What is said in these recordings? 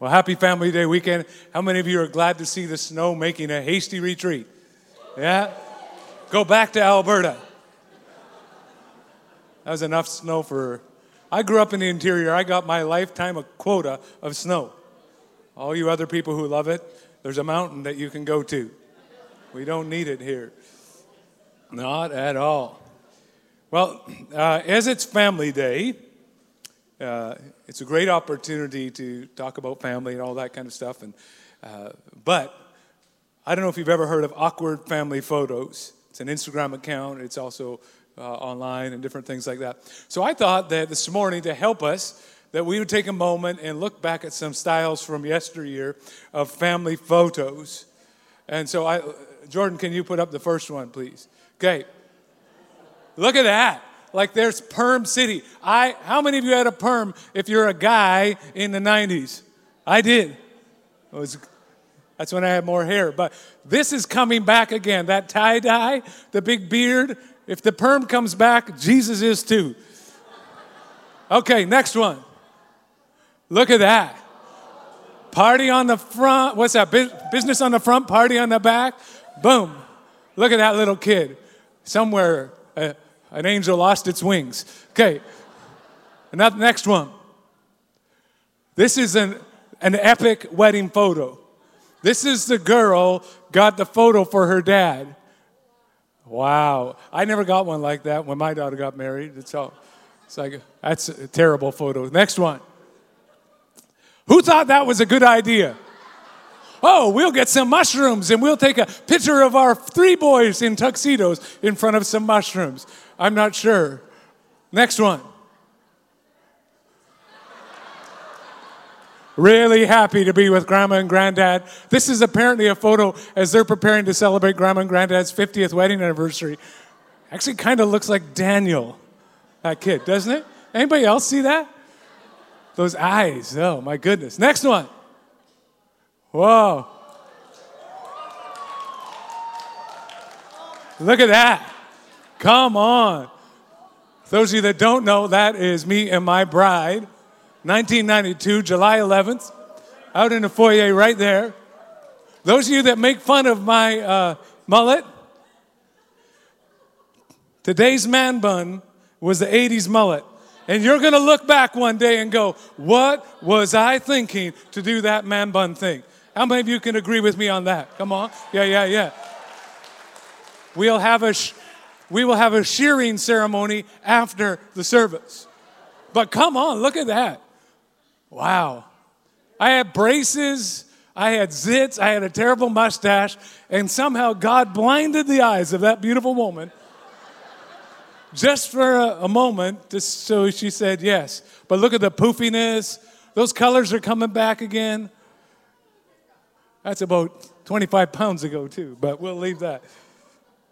Well, happy Family Day weekend. How many of you are glad to see the snow making a hasty retreat? Yeah? Go back to Alberta. That was enough snow for. I grew up in the interior. I got my lifetime quota of snow. All you other people who love it, there's a mountain that you can go to. We don't need it here. Not at all. Well, uh, as it's Family Day, uh, it's a great opportunity to talk about family and all that kind of stuff. And, uh, but I don't know if you've ever heard of Awkward Family Photos. It's an Instagram account. It's also uh, online and different things like that. So I thought that this morning to help us, that we would take a moment and look back at some styles from yesteryear of family photos. And so I, Jordan, can you put up the first one, please? Okay. Look at that like there's Perm City. I, how many of you had a perm if you're a guy in the 90s? I did. It was, that's when I had more hair. But this is coming back again. That tie dye, the big beard. If the perm comes back, Jesus is too. Okay, next one. Look at that. Party on the front. What's that? Business on the front, party on the back. Boom. Look at that little kid. Somewhere. Uh, an angel lost its wings. Okay. And that next one. This is an, an epic wedding photo. This is the girl got the photo for her dad. Wow. I never got one like that when my daughter got married. It's all it's like that's a terrible photo. Next one. Who thought that was a good idea? Oh, we'll get some mushrooms and we'll take a picture of our three boys in tuxedos in front of some mushrooms. I'm not sure. Next one. Really happy to be with grandma and granddad. This is apparently a photo as they're preparing to celebrate grandma and granddad's 50th wedding anniversary. Actually, kind of looks like Daniel, that kid, doesn't it? Anybody else see that? Those eyes, oh my goodness. Next one. Whoa. Look at that. Come on. Those of you that don't know, that is me and my bride, 1992, July 11th, out in the foyer right there. Those of you that make fun of my uh, mullet, today's man bun was the 80s mullet. And you're going to look back one day and go, What was I thinking to do that man bun thing? How many of you can agree with me on that? Come on. Yeah, yeah, yeah. We'll have a, sh- we will have a shearing ceremony after the service. But come on, look at that. Wow. I had braces, I had zits, I had a terrible mustache, and somehow God blinded the eyes of that beautiful woman just for a, a moment, just so she said yes. But look at the poofiness. Those colors are coming back again. That's about 25 pounds ago, too, but we'll leave that.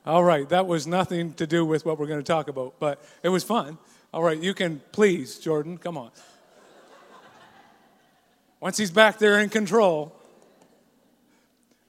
All right, that was nothing to do with what we're going to talk about, but it was fun. All right, you can please, Jordan, come on. Once he's back there in control,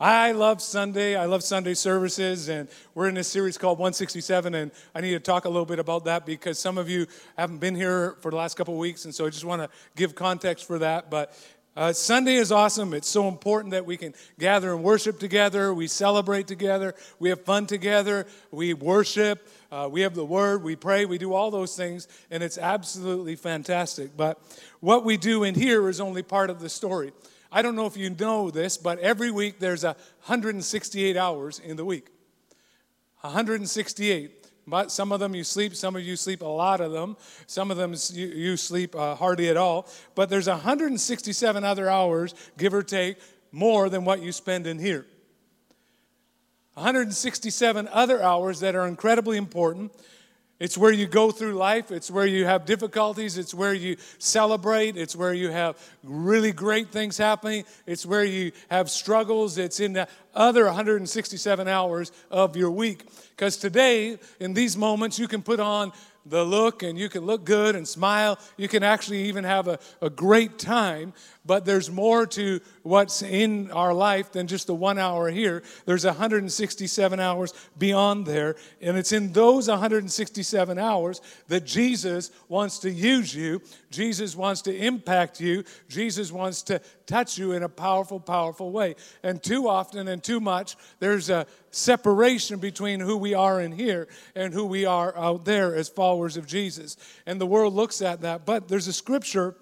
I love Sunday. I love Sunday services, and we're in this series called 167, and I need to talk a little bit about that because some of you haven't been here for the last couple of weeks, and so I just want to give context for that. But uh, Sunday is awesome. It's so important that we can gather and worship together. We celebrate together. We have fun together. We worship. Uh, we have the word. We pray. We do all those things, and it's absolutely fantastic. But what we do in here is only part of the story. I don't know if you know this, but every week there's 168 hours in the week. 168. But some of them you sleep, some of you sleep a lot of them, some of them you, you sleep uh, hardly at all. But there's 167 other hours, give or take, more than what you spend in here. 167 other hours that are incredibly important it's where you go through life. It's where you have difficulties. It's where you celebrate. It's where you have really great things happening. It's where you have struggles. It's in other 167 hours of your week. Because today, in these moments, you can put on the look and you can look good and smile. You can actually even have a, a great time. but there's more to what's in our life than just the one hour here. There's 167 hours beyond there, and it's in those 167 hours that Jesus wants to use you. Jesus wants to impact you. Jesus wants to touch you in a powerful, powerful way. And too often and too much, there's a separation between who we are in here and who we are out there as followers of Jesus. And the world looks at that. But there's a scripture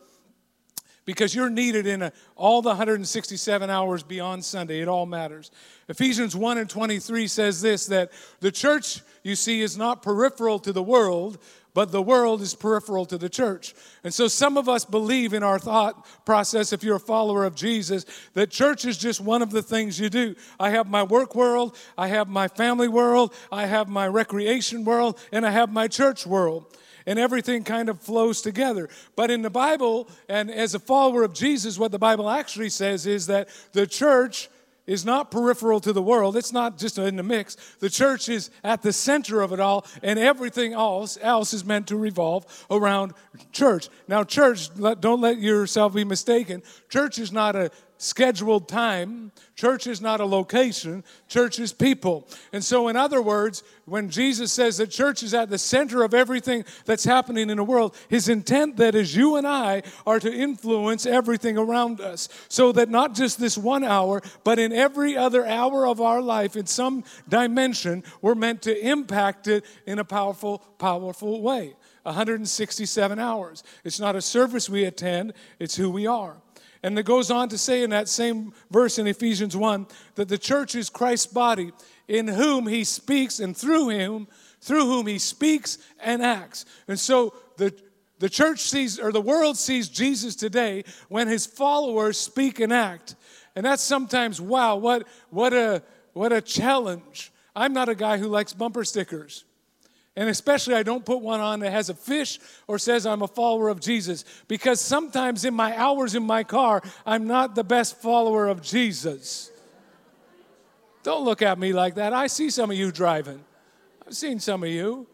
because you're needed in a, all the 167 hours beyond Sunday. It all matters. Ephesians 1 and 23 says this that the church, you see, is not peripheral to the world, but the world is peripheral to the church. And so some of us believe in our thought process, if you're a follower of Jesus, that church is just one of the things you do. I have my work world, I have my family world, I have my recreation world, and I have my church world. And everything kind of flows together. But in the Bible, and as a follower of Jesus, what the Bible actually says is that the church is not peripheral to the world. It's not just in the mix. The church is at the center of it all, and everything else, else is meant to revolve around church. Now, church, don't let yourself be mistaken. Church is not a scheduled time. Church is not a location, church is people. And so, in other words, when Jesus says that church is at the center of everything that's happening in the world, his intent that is you and I are to influence everything around us. So that not just this one hour, but in every other hour of our life, in some dimension, we're meant to impact it in a powerful, powerful way. 167 hours. It's not a service we attend, it's who we are. And it goes on to say in that same verse in Ephesians 1 that the church is Christ's body, in whom he speaks and through him, through whom he speaks and acts. And so the the church sees, or the world sees Jesus today when his followers speak and act. And that's sometimes, wow, what, what, a, what a challenge. I'm not a guy who likes bumper stickers. And especially, I don't put one on that has a fish or says I'm a follower of Jesus because sometimes in my hours in my car, I'm not the best follower of Jesus. Don't look at me like that. I see some of you driving, I've seen some of you.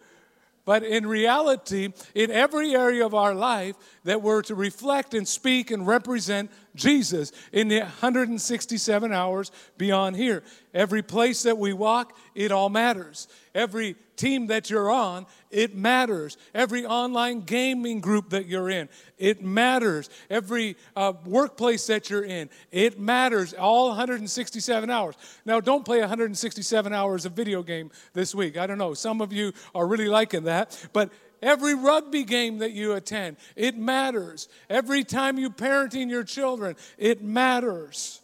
But in reality, in every area of our life, that we're to reflect and speak and represent Jesus in the 167 hours beyond here. Every place that we walk, it all matters. Every team that you're on, it matters. Every online gaming group that you're in, it matters. Every uh, workplace that you're in, it matters. All 167 hours. Now, don't play 167 hours of video game this week. I don't know. Some of you are really liking that, but Every rugby game that you attend, it matters. Every time you parenting your children, it matters.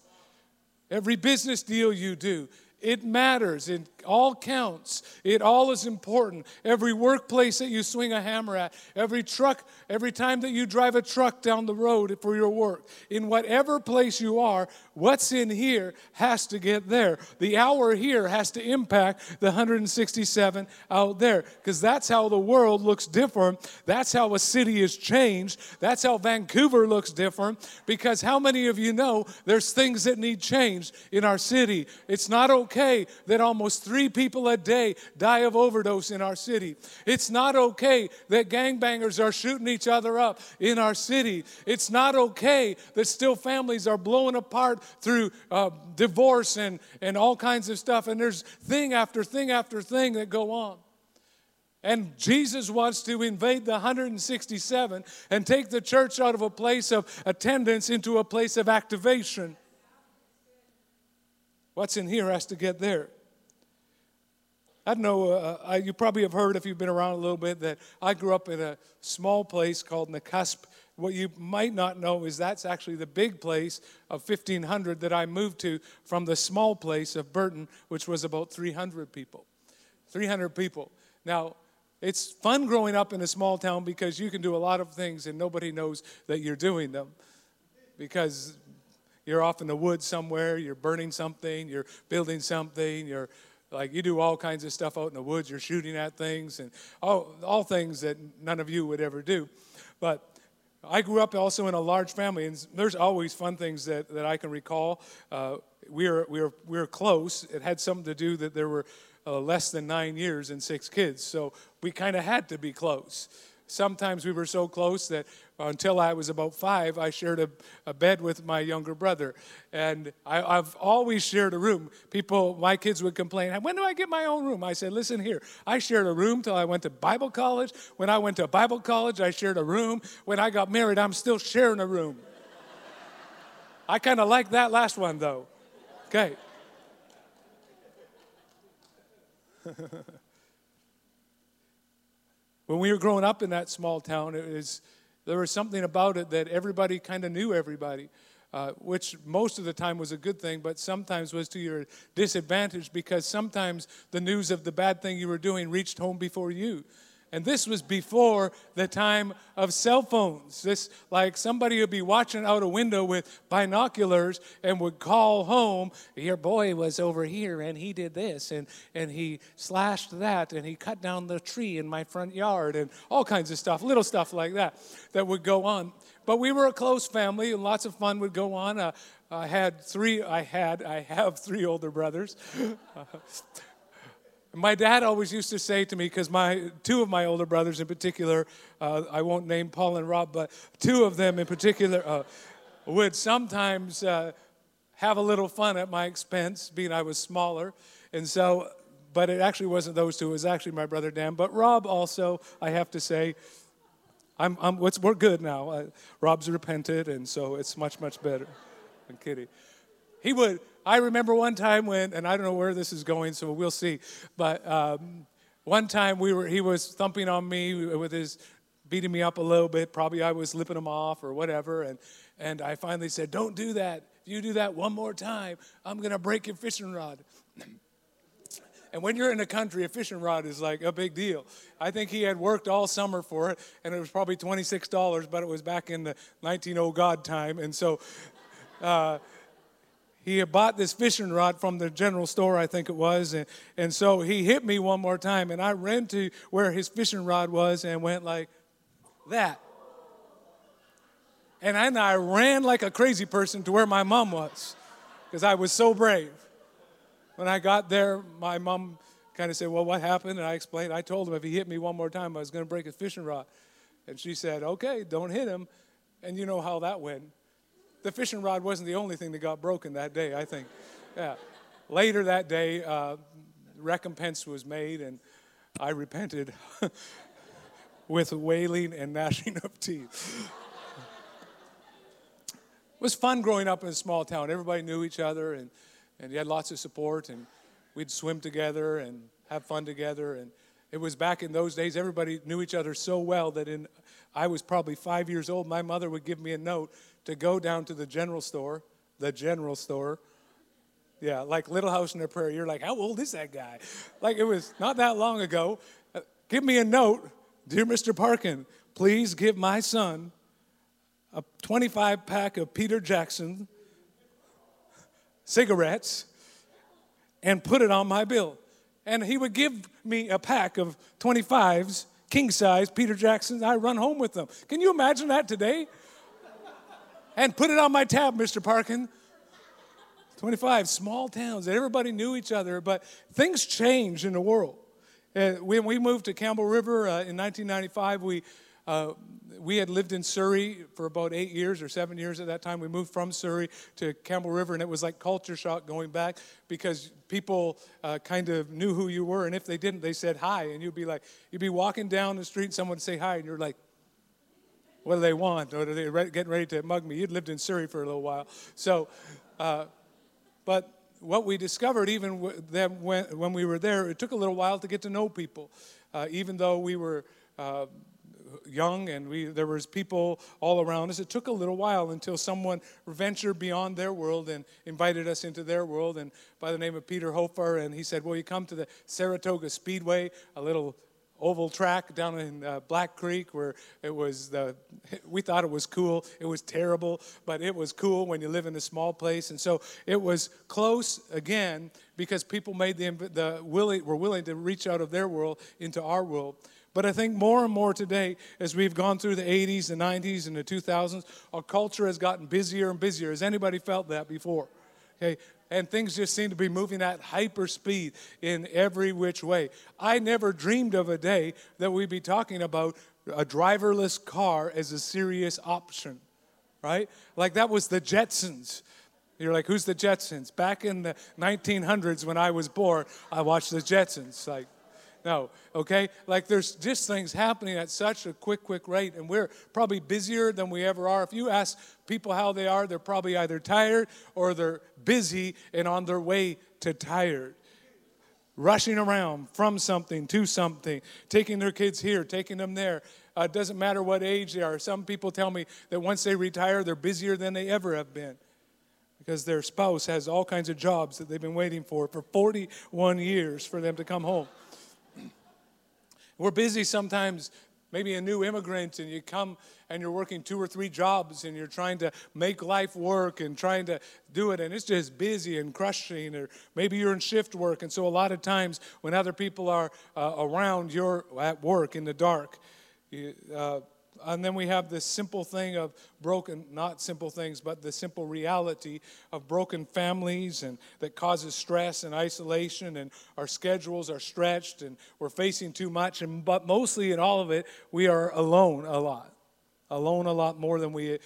Every business deal you do, it matters. It all counts. It all is important. Every workplace that you swing a hammer at, every truck, every time that you drive a truck down the road for your work, in whatever place you are, what's in here has to get there. The hour here has to impact the 167 out there because that's how the world looks different. That's how a city is changed. That's how Vancouver looks different because how many of you know there's things that need changed in our city? It's not okay that almost three people a day die of overdose in our city. It's not okay that gangbangers are shooting each other up in our city. It's not okay that still families are blowing apart through uh, divorce and, and all kinds of stuff. And there's thing after thing after thing that go on. And Jesus wants to invade the 167 and take the church out of a place of attendance into a place of activation. What's in here has to get there. I know uh, I, you probably have heard if you've been around a little bit that I grew up in a small place called Nakusp. What you might not know is that's actually the big place of 1500 that I moved to from the small place of Burton, which was about 300 people. 300 people. Now, it's fun growing up in a small town because you can do a lot of things and nobody knows that you're doing them because you're off in the woods somewhere, you're burning something, you're building something, you're like you do all kinds of stuff out in the woods, you're shooting at things and all, all things that none of you would ever do. But I grew up also in a large family, and there's always fun things that, that I can recall. Uh, we, were, we, were, we were close. It had something to do that there were uh, less than nine years and six kids, so we kind of had to be close. Sometimes we were so close that until I was about five, I shared a, a bed with my younger brother. And I, have always shared a room. People, my kids would complain, When do I get my own room? I said, Listen here, I shared a room till I went to Bible college. When I went to Bible college, I shared a room. When I got married, I'm still sharing a room. I kind of like that last one, though. Okay. when we were growing up in that small town, it was there was something about it that everybody kind of knew everybody, uh, which most of the time was a good thing, but sometimes was to your disadvantage because sometimes the news of the bad thing you were doing reached home before you. And this was before the time of cell phones. This, like somebody would be watching out a window with binoculars and would call home, Your boy was over here and he did this and, and he slashed that and he cut down the tree in my front yard and all kinds of stuff, little stuff like that, that would go on. But we were a close family and lots of fun would go on. Uh, I had three, I had, I have three older brothers. My dad always used to say to me, because my two of my older brothers in particular, uh, I won't name Paul and Rob, but two of them in particular uh, would sometimes uh, have a little fun at my expense, being I was smaller. And so, but it actually wasn't those two, it was actually my brother Dan. But Rob also, I have to say, I'm, I'm, we're good now. Uh, Rob's repented, and so it's much, much better. I'm kidding. He would, I remember one time when, and I don't know where this is going, so we'll see. But um, one time we were, he was thumping on me with his, beating me up a little bit. Probably I was lipping him off or whatever. And, and I finally said, Don't do that. If you do that one more time, I'm going to break your fishing rod. And when you're in the country, a fishing rod is like a big deal. I think he had worked all summer for it, and it was probably $26, but it was back in the 1900 God time. And so uh, he had bought this fishing rod from the general store, I think it was. And, and so he hit me one more time, and I ran to where his fishing rod was and went like that. And then I ran like a crazy person to where my mom was because I was so brave. When I got there, my mom kind of said, Well, what happened? And I explained, I told him if he hit me one more time, I was going to break his fishing rod. And she said, Okay, don't hit him. And you know how that went the fishing rod wasn't the only thing that got broken that day, I think. Yeah. Later that day, uh, recompense was made, and I repented with wailing and gnashing of teeth. it was fun growing up in a small town. Everybody knew each other, and, and you had lots of support, and we'd swim together and have fun together. And it was back in those days, everybody knew each other so well that in I was probably five years old. My mother would give me a note to go down to the general store, the general store. Yeah, like Little House in the Prairie. You're like, how old is that guy? Like it was not that long ago. Uh, give me a note, dear Mr. Parkin. Please give my son a 25 pack of Peter Jackson cigarettes and put it on my bill. And he would give me a pack of 25s, king size Peter Jacksons. I run home with them. Can you imagine that today? And put it on my tab, Mr. Parkin. 25 small towns that everybody knew each other, but things change in the world. Uh, when we moved to Campbell River uh, in 1995, we uh, we had lived in Surrey for about eight years or seven years at that time. We moved from Surrey to Campbell River, and it was like culture shock going back because people uh, kind of knew who you were, and if they didn't, they said hi, and you'd be like, you'd be walking down the street, someone would say hi, and you're like, what do they want? Or are they re- getting ready to mug me? You'd lived in Surrey for a little while. So, uh, but what we discovered, even when, when we were there, it took a little while to get to know people. Uh, even though we were uh, young and we, there was people all around us, it took a little while until someone ventured beyond their world and invited us into their world. And by the name of Peter Hofer, and he said, "Well, you come to the Saratoga Speedway, a little oval track down in uh, Black Creek where it was the we thought it was cool. It was terrible, but it was cool when you live in a small place. And so it was close again because people made the, the willing were willing to reach out of their world into our world. But I think more and more today, as we've gone through the 80s, the 90s, and the 2000s, our culture has gotten busier and busier. Has anybody felt that before? Okay, and things just seem to be moving at hyper speed in every which way. I never dreamed of a day that we'd be talking about a driverless car as a serious option, right? Like that was the Jetsons. You're like, who's the Jetsons? Back in the 1900s when I was born, I watched the Jetsons. Like, no, okay? Like there's just things happening at such a quick, quick rate, and we're probably busier than we ever are. If you ask people how they are, they're probably either tired or they're busy and on their way to tired. Rushing around from something to something, taking their kids here, taking them there. Uh, it doesn't matter what age they are. Some people tell me that once they retire, they're busier than they ever have been because their spouse has all kinds of jobs that they've been waiting for for 41 years for them to come home. We're busy sometimes, maybe a new immigrant, and you come and you're working two or three jobs and you're trying to make life work and trying to do it, and it's just busy and crushing, or maybe you're in shift work, and so a lot of times when other people are uh, around, you're at work in the dark. You, uh, and then we have this simple thing of broken, not simple things, but the simple reality of broken families and that causes stress and isolation and our schedules are stretched and we're facing too much. And, but mostly in all of it, we are alone a lot. Alone a lot more than we,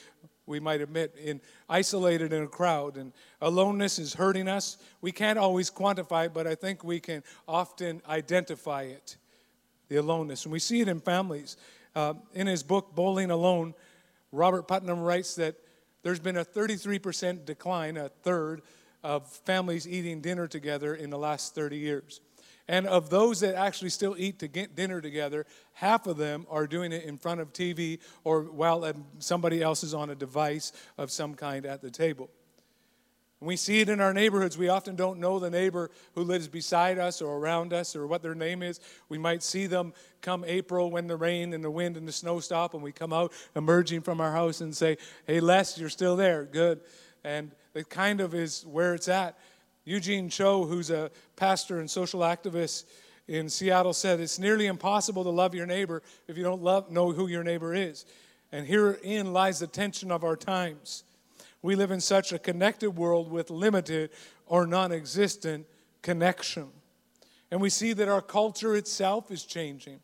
we might admit, in isolated in a crowd. And aloneness is hurting us. We can't always quantify it, but I think we can often identify it, the aloneness. And we see it in families. Uh, in his book, Bowling Alone, Robert Putnam writes that there's been a 33% decline, a third, of families eating dinner together in the last 30 years. And of those that actually still eat to get dinner together, half of them are doing it in front of TV or while somebody else is on a device of some kind at the table. We see it in our neighborhoods. We often don't know the neighbor who lives beside us or around us or what their name is. We might see them come April when the rain and the wind and the snow stop and we come out emerging from our house and say, Hey, Les, you're still there. Good. And it kind of is where it's at. Eugene Cho, who's a pastor and social activist in Seattle, said it's nearly impossible to love your neighbor if you don't love, know who your neighbor is. And herein lies the tension of our times. We live in such a connected world with limited or non existent connection. And we see that our culture itself is changing.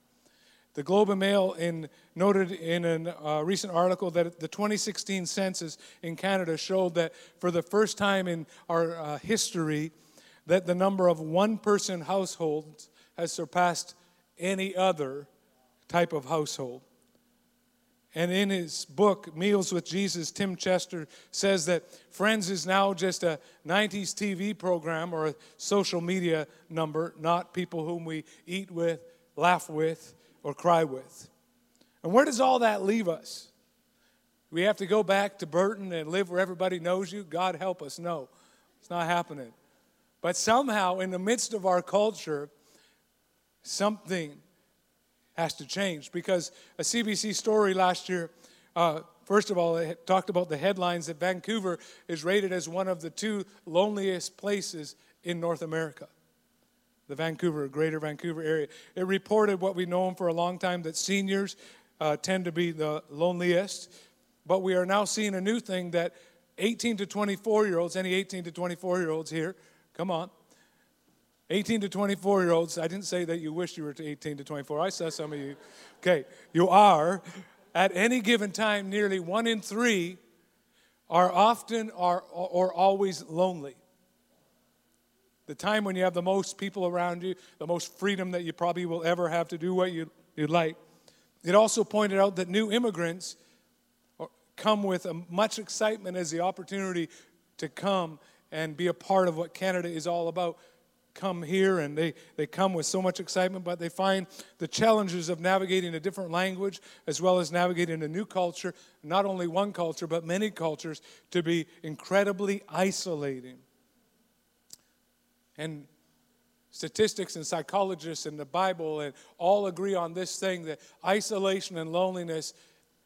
The Globe and Mail in, noted in a uh, recent article that the 2016 census in Canada showed that for the first time in our uh, history, that the number of one-person households has surpassed any other type of household. And in his book, Meals with Jesus, Tim Chester says that Friends is now just a 90s TV program or a social media number, not people whom we eat with, laugh with, or cry with. And where does all that leave us? We have to go back to Burton and live where everybody knows you? God help us. No, it's not happening. But somehow, in the midst of our culture, something has to change because a CBC story last year, uh, first of all, it talked about the headlines that Vancouver is rated as one of the two loneliest places in North America the Vancouver, greater Vancouver area. It reported what we've known for a long time that seniors uh, tend to be the loneliest. But we are now seeing a new thing that 18 to 24 year olds, any 18 to 24 year olds here, come on. 18 to 24 year olds, I didn't say that you wish you were 18 to 24. I saw some of you. Okay, you are. At any given time, nearly one in three are often are, or always lonely the time when you have the most people around you, the most freedom that you probably will ever have to do what you, you like. It also pointed out that new immigrants come with much excitement as the opportunity to come and be a part of what Canada is all about. Come here and they, they come with so much excitement, but they find the challenges of navigating a different language as well as navigating a new culture, not only one culture, but many cultures, to be incredibly isolating. And statistics and psychologists and the Bible and all agree on this thing that isolation and loneliness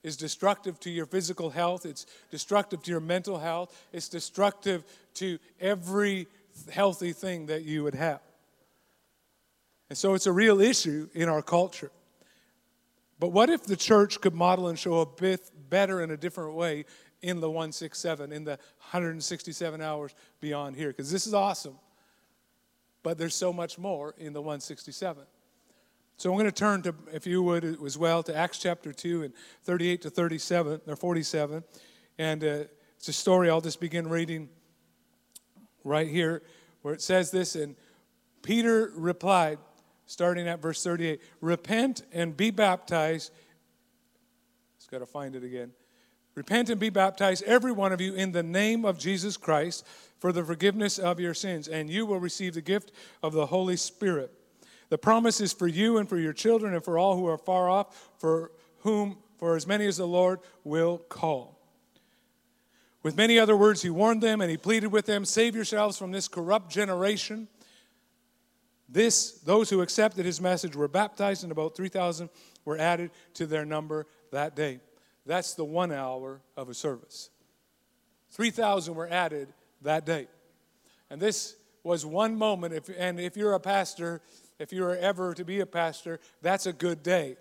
is destructive to your physical health, it's destructive to your mental health, it's destructive to every healthy thing that you would have. And so it's a real issue in our culture. But what if the church could model and show a bit better in a different way in the 167, in the 167 hours beyond here? Because this is awesome but there's so much more in the 167. So I'm going to turn to, if you would as well, to Acts chapter 2 and 38 to 37 or 47. And uh, it's a story I'll just begin reading right here where it says this. And Peter replied, starting at verse 38 Repent and be baptized. Just got to find it again. Repent and be baptized, every one of you, in the name of Jesus Christ for the forgiveness of your sins, and you will receive the gift of the Holy Spirit. The promise is for you and for your children and for all who are far off, for whom, for as many as the Lord will call. With many other words, he warned them and he pleaded with them save yourselves from this corrupt generation. This, those who accepted his message were baptized, and about 3,000 were added to their number that day. That's the one hour of a service. 3,000 were added that day. And this was one moment, if, and if you're a pastor, if you're ever to be a pastor, that's a good day.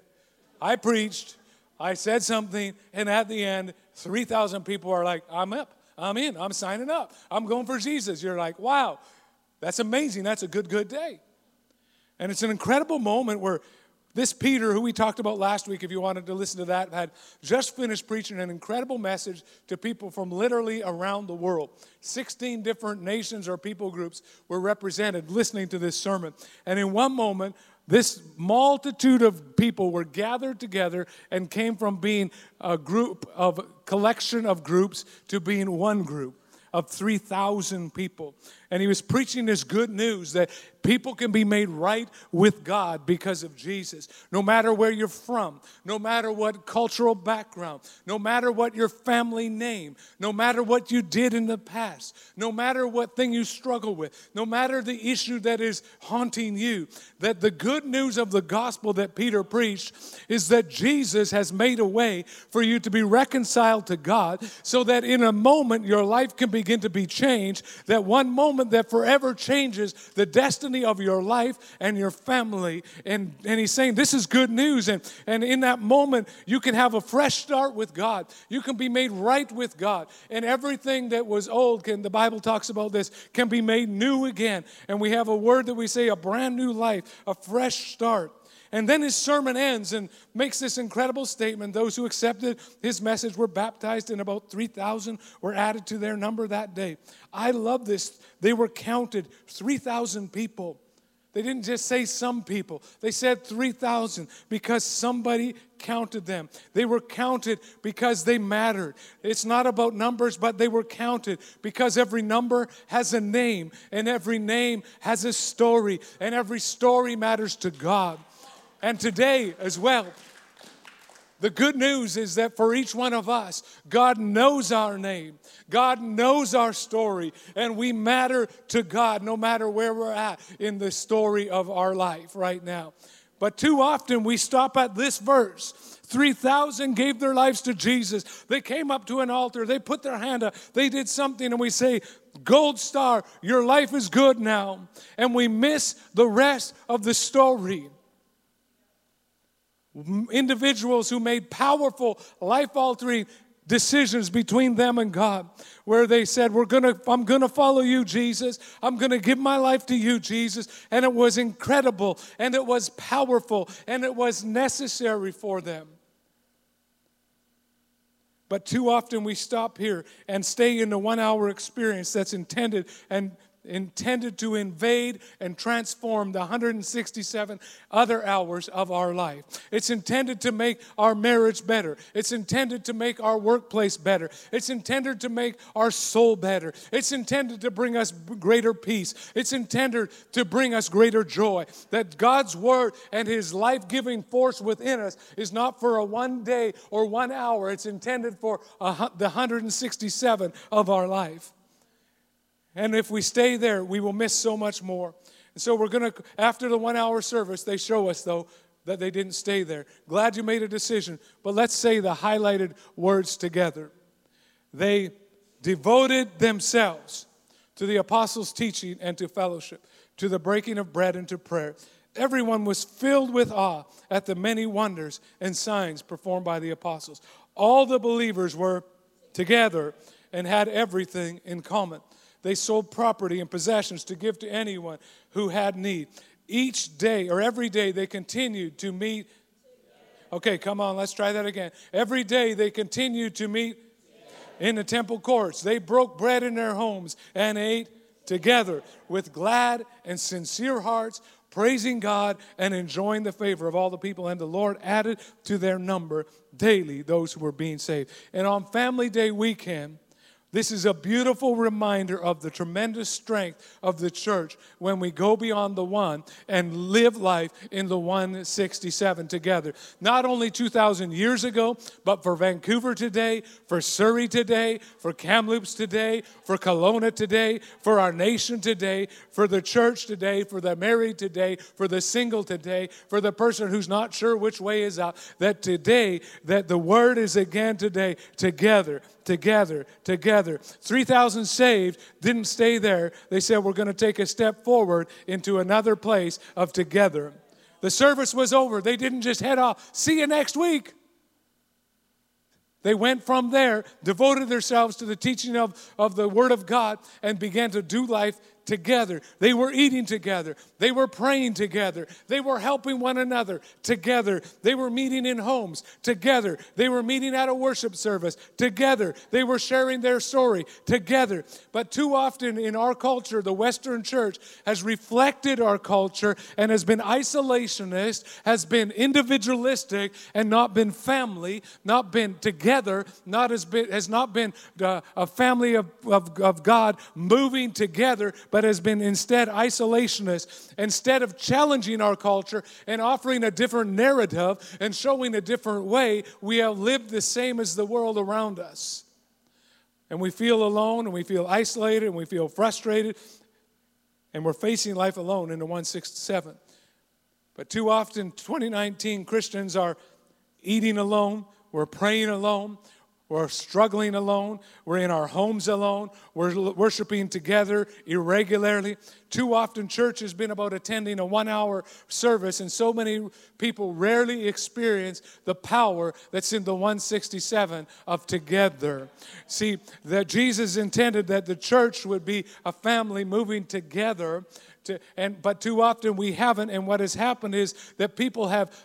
I preached, I said something, and at the end, 3,000 people are like, I'm up, I'm in, I'm signing up, I'm going for Jesus. You're like, wow, that's amazing. That's a good, good day. And it's an incredible moment where this Peter, who we talked about last week, if you wanted to listen to that, had just finished preaching an incredible message to people from literally around the world. 16 different nations or people groups were represented listening to this sermon. And in one moment, this multitude of people were gathered together and came from being a group of collection of groups to being one group of 3,000 people. And he was preaching this good news that people can be made right with God because of Jesus. No matter where you're from, no matter what cultural background, no matter what your family name, no matter what you did in the past, no matter what thing you struggle with, no matter the issue that is haunting you, that the good news of the gospel that Peter preached is that Jesus has made a way for you to be reconciled to God so that in a moment your life can begin to be changed, that one moment moment that forever changes the destiny of your life and your family. And, and he's saying this is good news. And, and in that moment, you can have a fresh start with God. You can be made right with God. And everything that was old, can, the Bible talks about this, can be made new again. And we have a word that we say a brand new life, a fresh start. And then his sermon ends and makes this incredible statement. Those who accepted his message were baptized, and about 3,000 were added to their number that day. I love this. They were counted 3,000 people. They didn't just say some people, they said 3,000 because somebody counted them. They were counted because they mattered. It's not about numbers, but they were counted because every number has a name, and every name has a story, and every story matters to God and today as well. The good news is that for each one of us, God knows our name, God knows our story, and we matter to God no matter where we're at in the story of our life right now. But too often we stop at this verse. 3,000 gave their lives to Jesus. They came up to an altar, they put their hand up, they did something, and we say, Gold star, your life is good now. And we miss the rest of the story individuals who made powerful, life altering decisions between them and God where they said we're going to I'm going to follow you Jesus. I'm going to give my life to you Jesus. And it was incredible and it was powerful and it was necessary for them. But too often we stop here and stay in the 1 hour experience that's intended and intended to invade and transform the 167 other hours of our life. It's intended to make our marriage better. It's intended to make our workplace better. It's intended to make our soul better. It's intended to bring us greater peace. It's intended to bring us greater joy. That God's word and his life-giving force within us is not for a one day or one hour. It's intended for a, the 167 of our life. And if we stay there, we will miss so much more. And so we're going to, after the one hour service, they show us, though, that they didn't stay there. Glad you made a decision, but let's say the highlighted words together. They devoted themselves to the apostles' teaching and to fellowship, to the breaking of bread and to prayer. Everyone was filled with awe at the many wonders and signs performed by the apostles. All the believers were together and had everything in common. They sold property and possessions to give to anyone who had need. each day or every day they continued to meet. Okay, come on, let's try that again. Every day they continued to meet in the temple courts. They broke bread in their homes and ate together with glad and sincere hearts, praising God and enjoying the favor of all the people. And the Lord added to their number daily those who were being saved. And on Family Day weekend, this is a beautiful reminder of the tremendous strength of the church when we go beyond the one and live life in the 167 together. Not only 2,000 years ago, but for Vancouver today, for Surrey today, for Kamloops today, for Kelowna today, for our nation today, for the church today, for the married today, for the single today, for the person who's not sure which way is out, that today, that the word is again today, together together, together. 3,000 saved didn't stay there. They said, We're going to take a step forward into another place of together. The service was over. They didn't just head off. See you next week. They went from there, devoted themselves to the teaching of, of the Word of God, and began to do life together. They were eating together. They were praying together. They were helping one another together. They were meeting in homes together. They were meeting at a worship service together. They were sharing their story together. But too often in our culture, the Western church has reflected our culture and has been isolationist, has been individualistic, and not been family, not been together, not has, been, has not been uh, a family of, of, of God moving together but has been instead isolationist. Instead of challenging our culture and offering a different narrative and showing a different way, we have lived the same as the world around us. And we feel alone and we feel isolated and we feel frustrated and we're facing life alone in the 167. But too often, 2019 Christians are eating alone, we're praying alone, we're struggling alone. We're in our homes alone. We're worshiping together irregularly. Too often, church has been about attending a one hour service, and so many people rarely experience the power that's in the 167 of together. See, that Jesus intended that the church would be a family moving together. To, and but too often we haven't and what has happened is that people have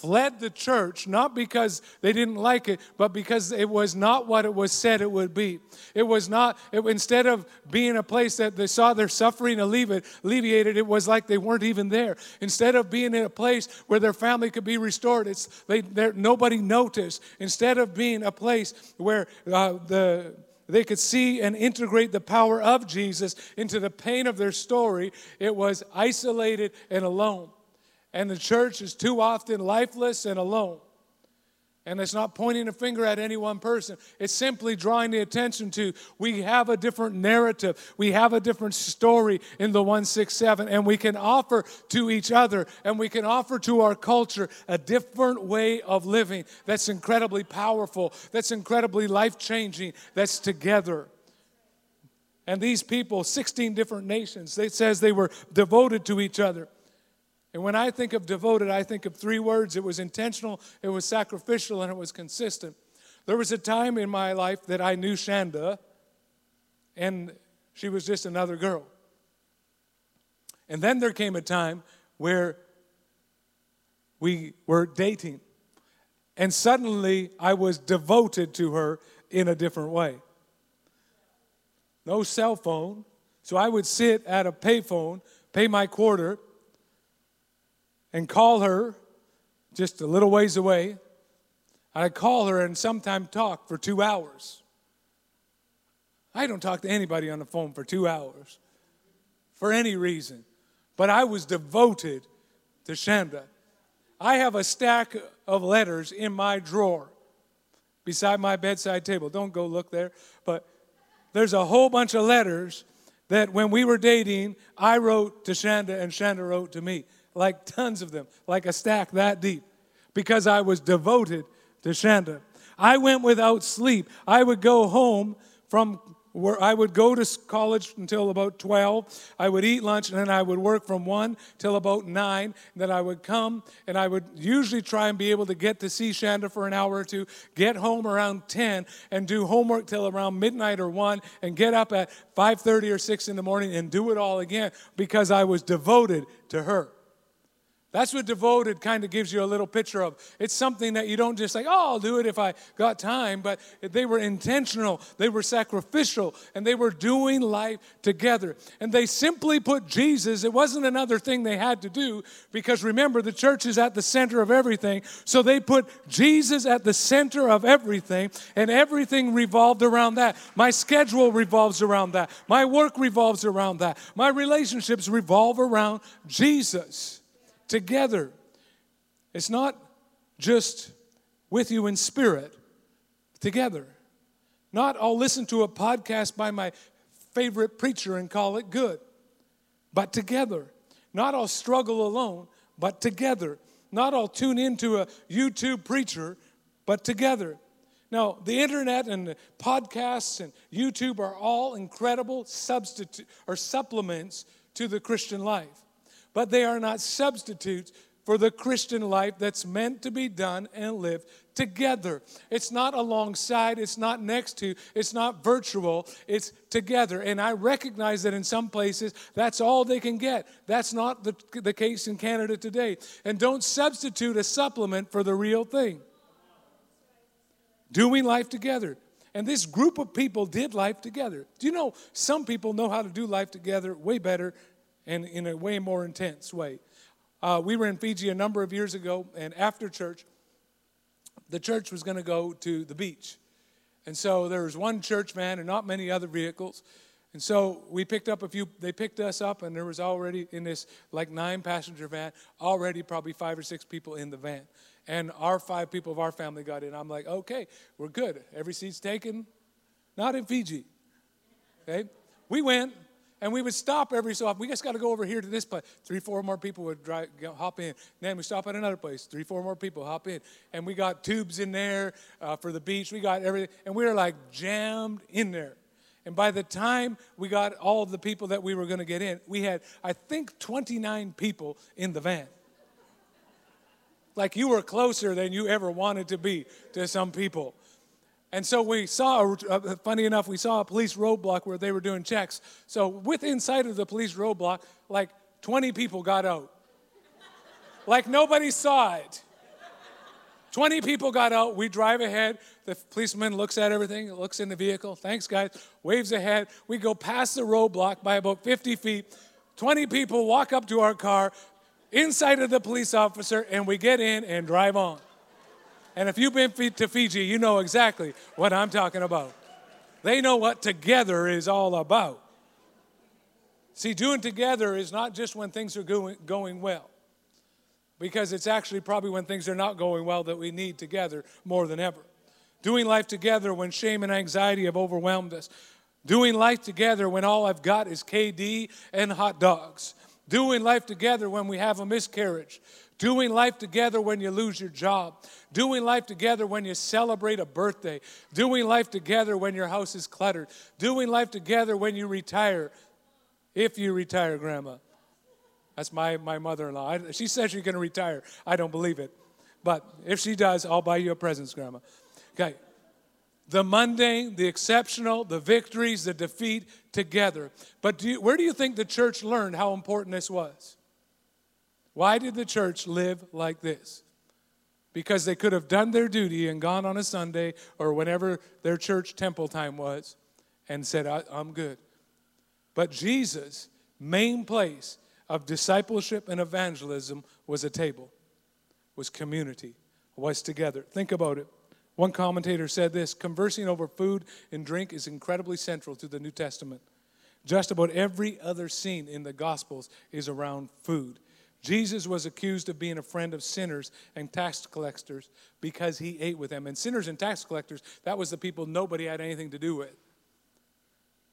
fled the church, not because they didn't like it, but because it was not what it was said it would be. It was not, it, instead of being a place that they saw their suffering alleviated, it was like they weren't even there. Instead of being in a place where their family could be restored, it's, they, nobody noticed. Instead of being a place where uh, the they could see and integrate the power of Jesus into the pain of their story, it was isolated and alone. And the church is too often lifeless and alone. And it's not pointing a finger at any one person. It's simply drawing the attention to we have a different narrative. We have a different story in the 167. And we can offer to each other and we can offer to our culture a different way of living that's incredibly powerful, that's incredibly life changing, that's together. And these people, 16 different nations, it says they were devoted to each other. And when I think of devoted, I think of three words it was intentional, it was sacrificial, and it was consistent. There was a time in my life that I knew Shanda, and she was just another girl. And then there came a time where we were dating, and suddenly I was devoted to her in a different way. No cell phone, so I would sit at a payphone, pay my quarter, and call her just a little ways away. I'd call her and sometime talk for two hours. I don't talk to anybody on the phone for two hours for any reason, but I was devoted to Shanda. I have a stack of letters in my drawer beside my bedside table. Don't go look there, but there's a whole bunch of letters that when we were dating, I wrote to Shanda and Shanda wrote to me like tons of them, like a stack that deep, because I was devoted to Shanda. I went without sleep. I would go home from where I would go to college until about 12. I would eat lunch and then I would work from 1 till about 9. Then I would come and I would usually try and be able to get to see Shanda for an hour or two, get home around 10 and do homework till around midnight or 1 and get up at 5:30 or 6 in the morning and do it all again because I was devoted to her. That's what devoted kind of gives you a little picture of. It's something that you don't just like, oh, I'll do it if I got time, but they were intentional, they were sacrificial, and they were doing life together. And they simply put Jesus, it wasn't another thing they had to do, because remember, the church is at the center of everything. So they put Jesus at the center of everything, and everything revolved around that. My schedule revolves around that, my work revolves around that, my relationships revolve around Jesus together. It's not just with you in spirit, together. Not I'll listen to a podcast by my favorite preacher and call it good, but together. Not I'll struggle alone, but together. Not I'll tune into a YouTube preacher, but together. Now, the internet and the podcasts and YouTube are all incredible substitute or supplements to the Christian life but they are not substitutes for the Christian life that's meant to be done and lived together. It's not alongside, it's not next to, it's not virtual, it's together. And I recognize that in some places that's all they can get. That's not the, the case in Canada today. And don't substitute a supplement for the real thing. Doing life together. And this group of people did life together. Do you know some people know how to do life together way better and in a way more intense way. Uh, we were in Fiji a number of years ago, and after church, the church was going to go to the beach. And so there was one church van and not many other vehicles. And so we picked up a few, they picked us up, and there was already in this like nine passenger van, already probably five or six people in the van. And our five people of our family got in. I'm like, okay, we're good. Every seat's taken. Not in Fiji. Okay? We went, and we would stop every so often. We just got to go over here to this place. Three, four more people would drive, hop in. Then we stop at another place. Three, four more people hop in. And we got tubes in there uh, for the beach. We got everything. And we were like jammed in there. And by the time we got all the people that we were going to get in, we had, I think, 29 people in the van. Like you were closer than you ever wanted to be to some people. And so we saw, funny enough, we saw a police roadblock where they were doing checks. So within sight of the police roadblock, like 20 people got out. like nobody saw it. 20 people got out. We drive ahead. The policeman looks at everything, looks in the vehicle. Thanks, guys. Waves ahead. We go past the roadblock by about 50 feet. 20 people walk up to our car, inside of the police officer, and we get in and drive on. And if you've been to Fiji, you know exactly what I'm talking about. They know what together is all about. See, doing together is not just when things are going, going well, because it's actually probably when things are not going well that we need together more than ever. Doing life together when shame and anxiety have overwhelmed us. Doing life together when all I've got is KD and hot dogs. Doing life together when we have a miscarriage doing life together when you lose your job, doing life together when you celebrate a birthday, doing life together when your house is cluttered, doing life together when you retire, if you retire, Grandma. That's my, my mother in law. She says she's going to retire. I don't believe it. But if she does, I'll buy you a present, Grandma. Okay. The mundane, the exceptional, the victories, the defeat together. But do you, where do you think the church learned how important this was? Why did the church live like this? Because they could have done their duty and gone on a Sunday or whenever their church temple time was and said, I'm good. But Jesus' main place of discipleship and evangelism was a table, was community, was together. Think about it. One commentator said this conversing over food and drink is incredibly central to the New Testament. Just about every other scene in the Gospels is around food. Jesus was accused of being a friend of sinners and tax collectors because he ate with them. And sinners and tax collectors, that was the people nobody had anything to do with.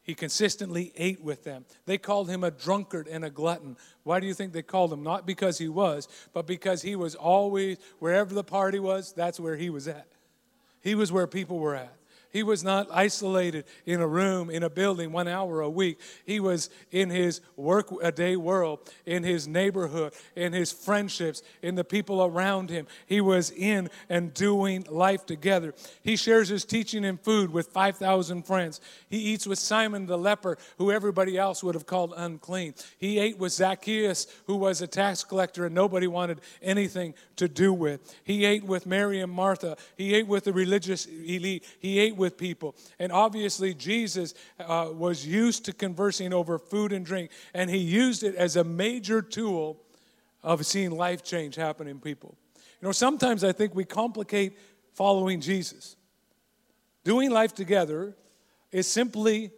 He consistently ate with them. They called him a drunkard and a glutton. Why do you think they called him? Not because he was, but because he was always, wherever the party was, that's where he was at. He was where people were at. He was not isolated in a room, in a building, one hour a week. He was in his work a day world, in his neighborhood, in his friendships, in the people around him. He was in and doing life together. He shares his teaching and food with 5,000 friends. He eats with Simon the leper, who everybody else would have called unclean. He ate with Zacchaeus, who was a tax collector and nobody wanted anything to do with. He ate with Mary and Martha. He ate with the religious elite. He ate with people. And obviously, Jesus uh, was used to conversing over food and drink, and he used it as a major tool of seeing life change happen in people. You know, sometimes I think we complicate following Jesus. Doing life together is simply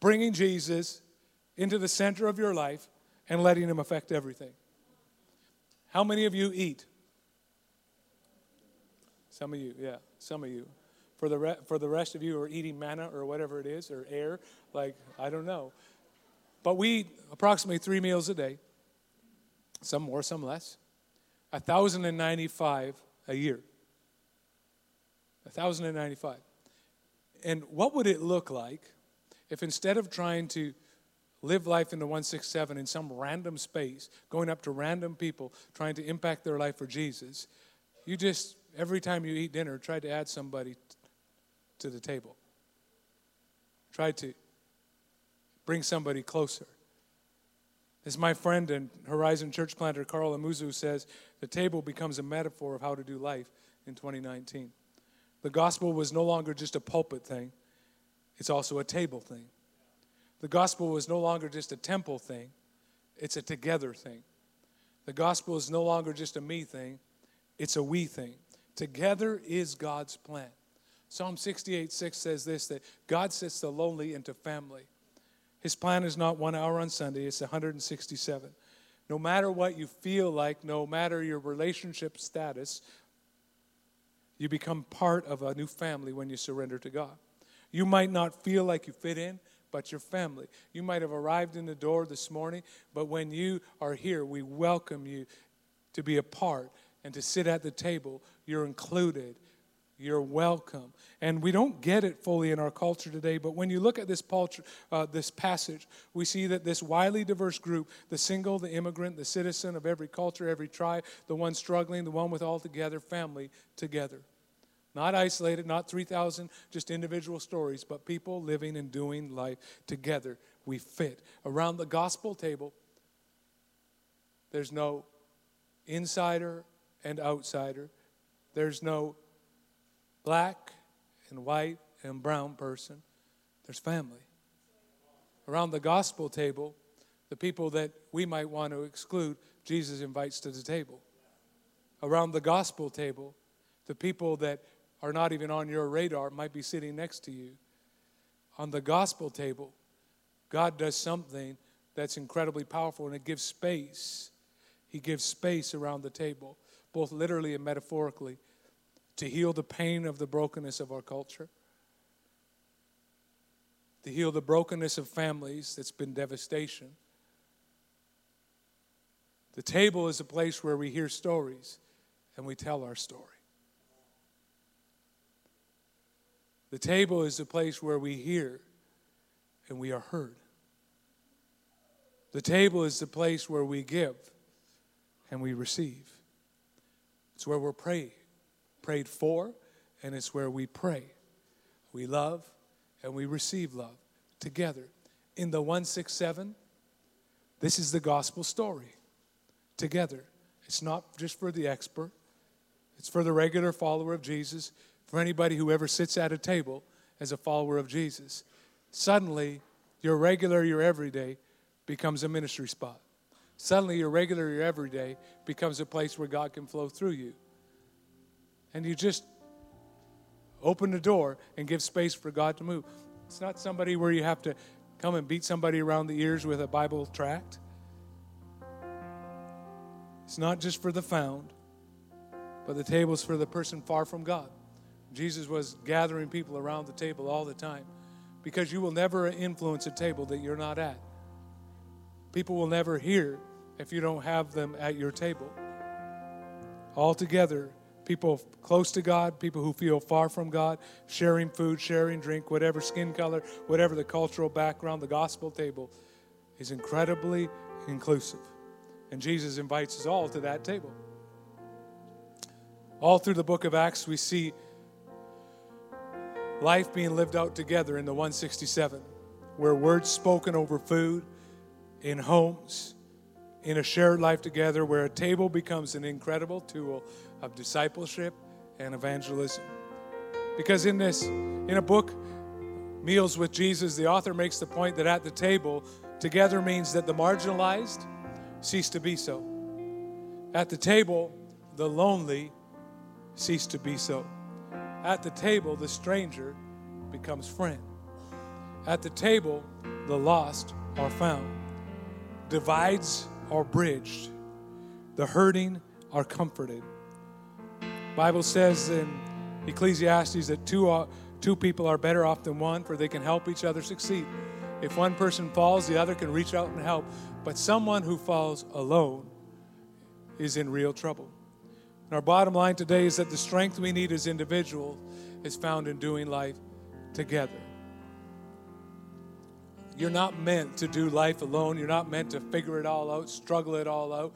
bringing Jesus into the center of your life and letting him affect everything. How many of you eat? Some of you, yeah, some of you. For the, re- for the rest of you who are eating manna or whatever it is, or air, like, I don't know. But we eat approximately three meals a day, some more, some less. 1,095 a year. 1,095. And what would it look like if instead of trying to live life in the 167 in some random space, going up to random people, trying to impact their life for Jesus, you just, every time you eat dinner, try to add somebody to the table. Try to bring somebody closer. As my friend and Horizon church planter Carl Amuzu says, the table becomes a metaphor of how to do life in 2019. The gospel was no longer just a pulpit thing, it's also a table thing. The gospel was no longer just a temple thing, it's a together thing. The gospel is no longer just a me thing, it's a we thing. Together is God's plan. Psalm 68 6 says this that God sets the lonely into family. His plan is not one hour on Sunday, it's 167. No matter what you feel like, no matter your relationship status, you become part of a new family when you surrender to God. You might not feel like you fit in, but your family. You might have arrived in the door this morning, but when you are here, we welcome you to be a part and to sit at the table. You're included. You're welcome. And we don't get it fully in our culture today, but when you look at this, culture, uh, this passage, we see that this widely diverse group the single, the immigrant, the citizen of every culture, every tribe, the one struggling, the one with all together, family together. Not isolated, not 3,000 just individual stories, but people living and doing life together. We fit. Around the gospel table, there's no insider and outsider. There's no black and white and brown person. There's family. Around the gospel table, the people that we might want to exclude, Jesus invites to the table. Around the gospel table, the people that are not even on your radar might be sitting next to you. On the gospel table, God does something that's incredibly powerful and it gives space. He gives space around the table, both literally and metaphorically, to heal the pain of the brokenness of our culture, to heal the brokenness of families that's been devastation. The table is a place where we hear stories and we tell our story. The table is a place where we hear and we are heard. The table is the place where we give and we receive. It's where we're prayed, prayed for, and it's where we pray. We love and we receive love together. In the 167, this is the gospel story together. It's not just for the expert, it's for the regular follower of Jesus for anybody who ever sits at a table as a follower of Jesus. Suddenly, your regular, your everyday becomes a ministry spot. Suddenly, your regular, your everyday becomes a place where God can flow through you. And you just open the door and give space for God to move. It's not somebody where you have to come and beat somebody around the ears with a Bible tract. It's not just for the found, but the table's for the person far from God. Jesus was gathering people around the table all the time because you will never influence a table that you're not at. People will never hear if you don't have them at your table. All together, people close to God, people who feel far from God, sharing food, sharing drink, whatever skin color, whatever the cultural background, the gospel table is incredibly inclusive. And Jesus invites us all to that table. All through the book of Acts, we see life being lived out together in the 167, where words spoken over food, in homes, in a shared life together, where a table becomes an incredible tool of discipleship and evangelism. Because in this, in a book, Meals with Jesus, the author makes the point that at the table, together means that the marginalized cease to be so. At the table, the lonely cease to be so. At the table, the stranger becomes friend. At the table, the lost are found. Divides are bridged. The hurting are comforted. Bible says in Ecclesiastes that two, two people are better off than one, for they can help each other succeed. If one person falls, the other can reach out and help. But someone who falls alone is in real trouble. And our bottom line today is that the strength we need as individuals is found in doing life together. You're not meant to do life alone. You're not meant to figure it all out, struggle it all out.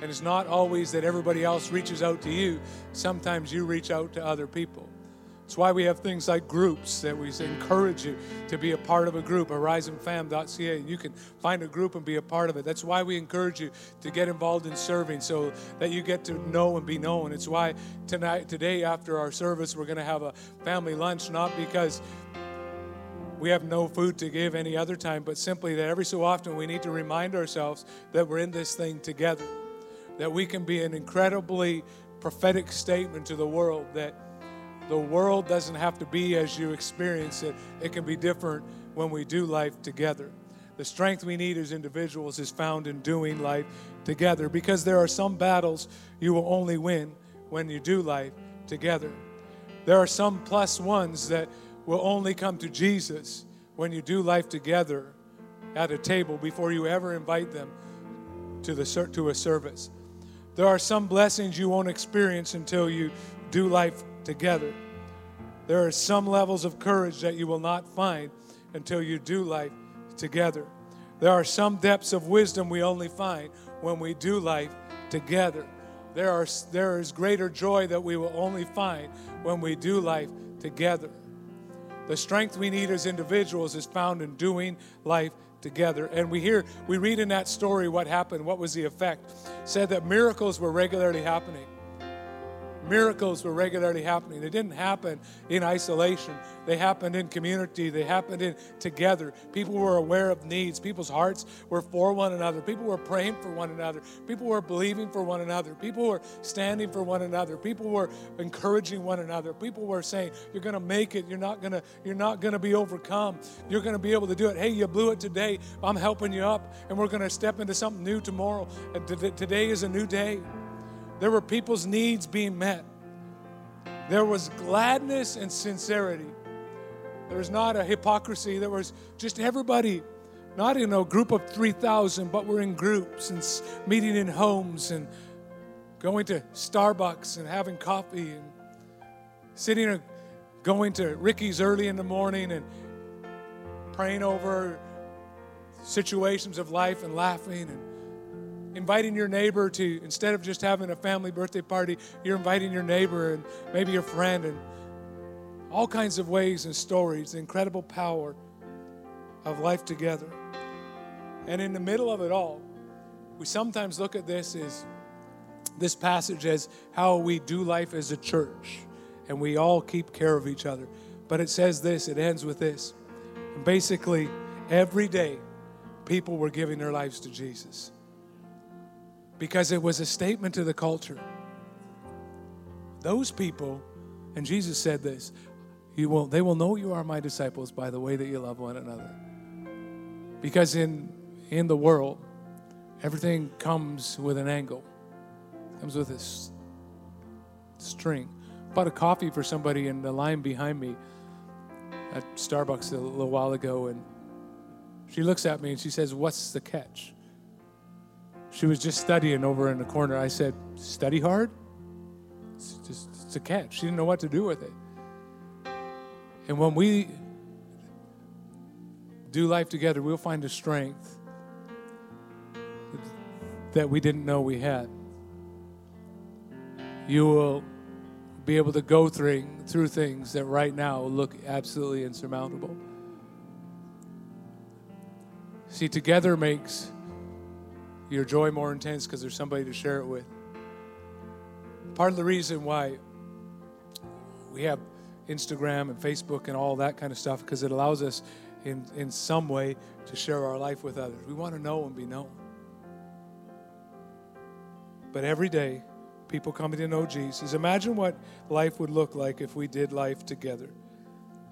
And it's not always that everybody else reaches out to you. Sometimes you reach out to other people. It's why we have things like groups that we encourage you to be a part of a group, horizonfam.ca. You can find a group and be a part of it. That's why we encourage you to get involved in serving so that you get to know and be known. It's why tonight, today, after our service, we're going to have a family lunch, not because we have no food to give any other time, but simply that every so often we need to remind ourselves that we're in this thing together that we can be an incredibly prophetic statement to the world that the world doesn't have to be as you experience it, it can be different when we do life together. The strength we need as individuals is found in doing life together because there are some battles you will only win when you do life together. There are some plus ones that will only come to Jesus when you do life together at a table before you ever invite them to, the, to a service. There are some blessings you won't experience until you do life together. There are some levels of courage that you will not find until you do life together. There are some depths of wisdom we only find when we do life together. There, are, there is greater joy that we will only find when we do life together. The strength we need as individuals is found in doing life together. And we hear, we read in that story what happened, what was the effect. Said that miracles were regularly happening miracles were regularly happening. They didn't happen in isolation. They happened in community. They happened in together. People were aware of needs. People's hearts were for one another. People were praying for one another. People were believing for one another. People were standing for one another. People were encouraging one another. People were saying, "You're going to make it. You're not going to. You're not to be overcome. You're going to be able to do it. Hey, you blew it today. I'm helping you up, and we're going to step into something new tomorrow. And today is a new day." There were people's needs being met. There was gladness and sincerity. There was not a hypocrisy. There was just everybody, not in a group of 3,000, but we're in groups and meeting in homes and going to Starbucks and having coffee and sitting going to Ricky's early in the morning and praying over situations of life and laughing and inviting your neighbor to, instead of just having a family birthday party, you're inviting your neighbor and maybe your friend and all kinds of ways and stories, the incredible power of life together. And in the middle of it all, we sometimes look at this as this passage as how we do life as a church and we all keep care of each other. But it says this, it ends with this. And basically, every day, people were giving their lives to Jesus because it was a statement to the culture. Those people, and Jesus said this, you will, they will know you are my disciples by the way that you love one another. Because in, in the world, everything comes with an angle, comes with a string. Bought a coffee for somebody in the line behind me at Starbucks a little while ago, and she looks at me and she says, What's the catch? She was just studying over in the corner. I said, Study hard? It's just it's a catch. She didn't know what to do with it. And when we do life together, we'll find a strength that we didn't know we had. You will be able to go through, through things that right now look absolutely insurmountable. See, together makes your joy more intense because there's somebody to share it with. Part of the reason why we have Instagram and Facebook and all that kind of stuff because it allows us in, in some way to share our life with others. We want to know and be known. But every day, people coming to know Jesus. Imagine what life would look like if we did life together.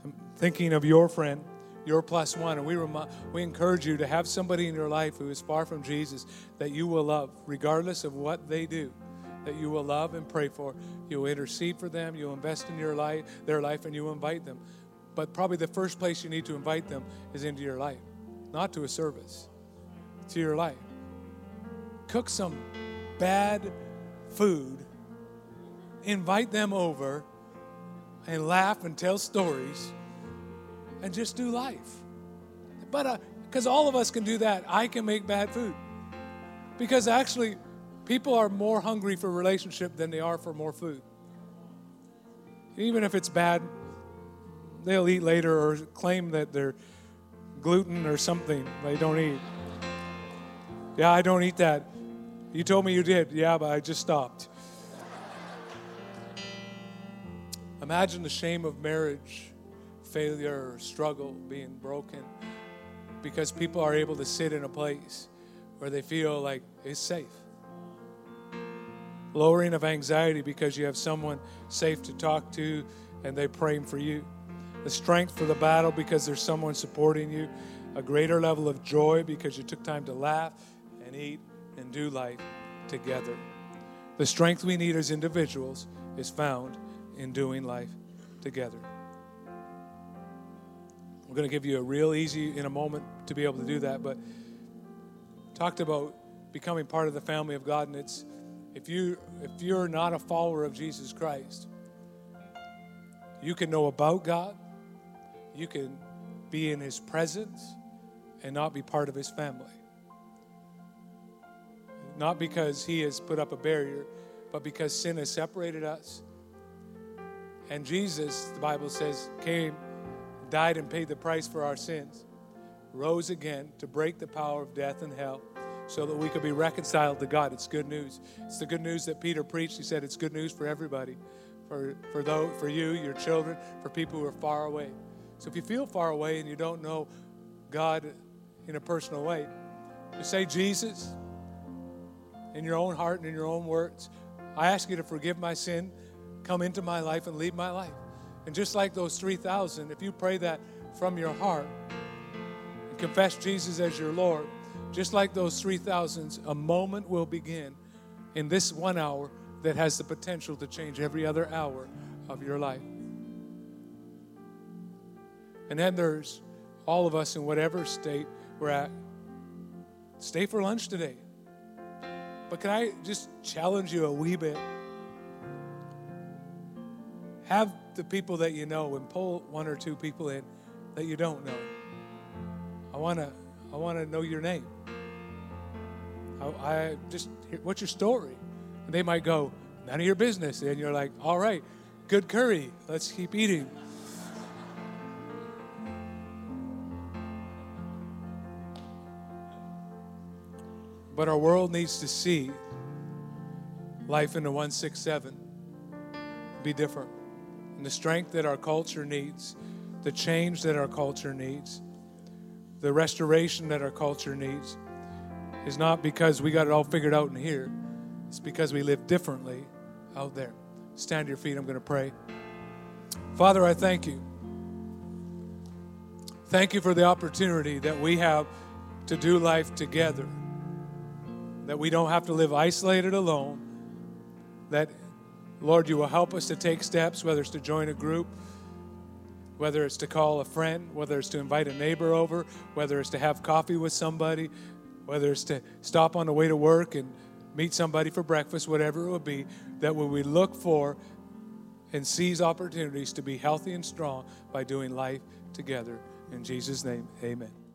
I'm thinking of your friend, your plus one, and we, rem- we encourage you to have somebody in your life who is far from Jesus that you will love, regardless of what they do. That you will love and pray for. You'll intercede for them. You'll invest in your life, their life, and you invite them. But probably the first place you need to invite them is into your life, not to a service, to your life. Cook some bad food, invite them over, and laugh and tell stories, and just do life. But because uh, all of us can do that, I can make bad food. Because actually, people are more hungry for relationship than they are for more food. Even if it's bad, they'll eat later or claim that they're gluten or something they don't eat. Yeah, I don't eat that. You told me you did. Yeah, but I just stopped. Imagine the shame of marriage, failure, or struggle, being broken, because people are able to sit in a place where they feel like it's safe. Lowering of anxiety because you have someone safe to talk to and they're praying for you. The strength for the battle because there's someone supporting you. A greater level of joy because you took time to laugh and eat and do life together. The strength we need as individuals is found in doing life together. Going to give you a real easy in a moment to be able to do that, but talked about becoming part of the family of God and it's if you if you're not a follower of Jesus Christ, you can know about God, you can be in his presence and not be part of his family not because he has put up a barrier, but because sin has separated us. And Jesus, the Bible says, came, died, and paid the price for our sins, rose again to break the power of death and hell so that we could be reconciled to God. It's good news. It's the good news that Peter preached. He said it's good news for everybody, for, for, those, for you, your children, for people who are far away. So if you feel far away and you don't know God in a personal way, you say, Jesus, in your own heart and in your own words. I ask you to forgive my sin, come into my life, and lead my life. And just like those 3,000, if you pray that from your heart and confess Jesus as your Lord, just like those 3,000, a moment will begin in this one hour that has the potential to change every other hour of your life. And then there's all of us in whatever state we're at. Stay for lunch today. But can I just challenge you a wee bit? Have the people that you know and pull one or two people in that you don't know. I want to I want to know your name. I, I just what's your story? And they might go, none of your business. And you're like, all right, good curry. Let's keep eating. But our world needs to see life in the 167 be different. And the strength that our culture needs, the change that our culture needs, the restoration that our culture needs is not because we got it all figured out in here. It's because we live differently out there. Stand to your feet. I'm going to pray. Father, I thank you. Thank you for the opportunity that we have to do life together that we don't have to live isolated alone. That, Lord, you will help us to take steps, whether it's to join a group, whether it's to call a friend, whether it's to invite a neighbor over, whether it's to have coffee with somebody, whether it's to stop on the way to work and meet somebody for breakfast, whatever it would be, that when we look for and seize opportunities to be healthy and strong by doing life together. In Jesus' name, amen.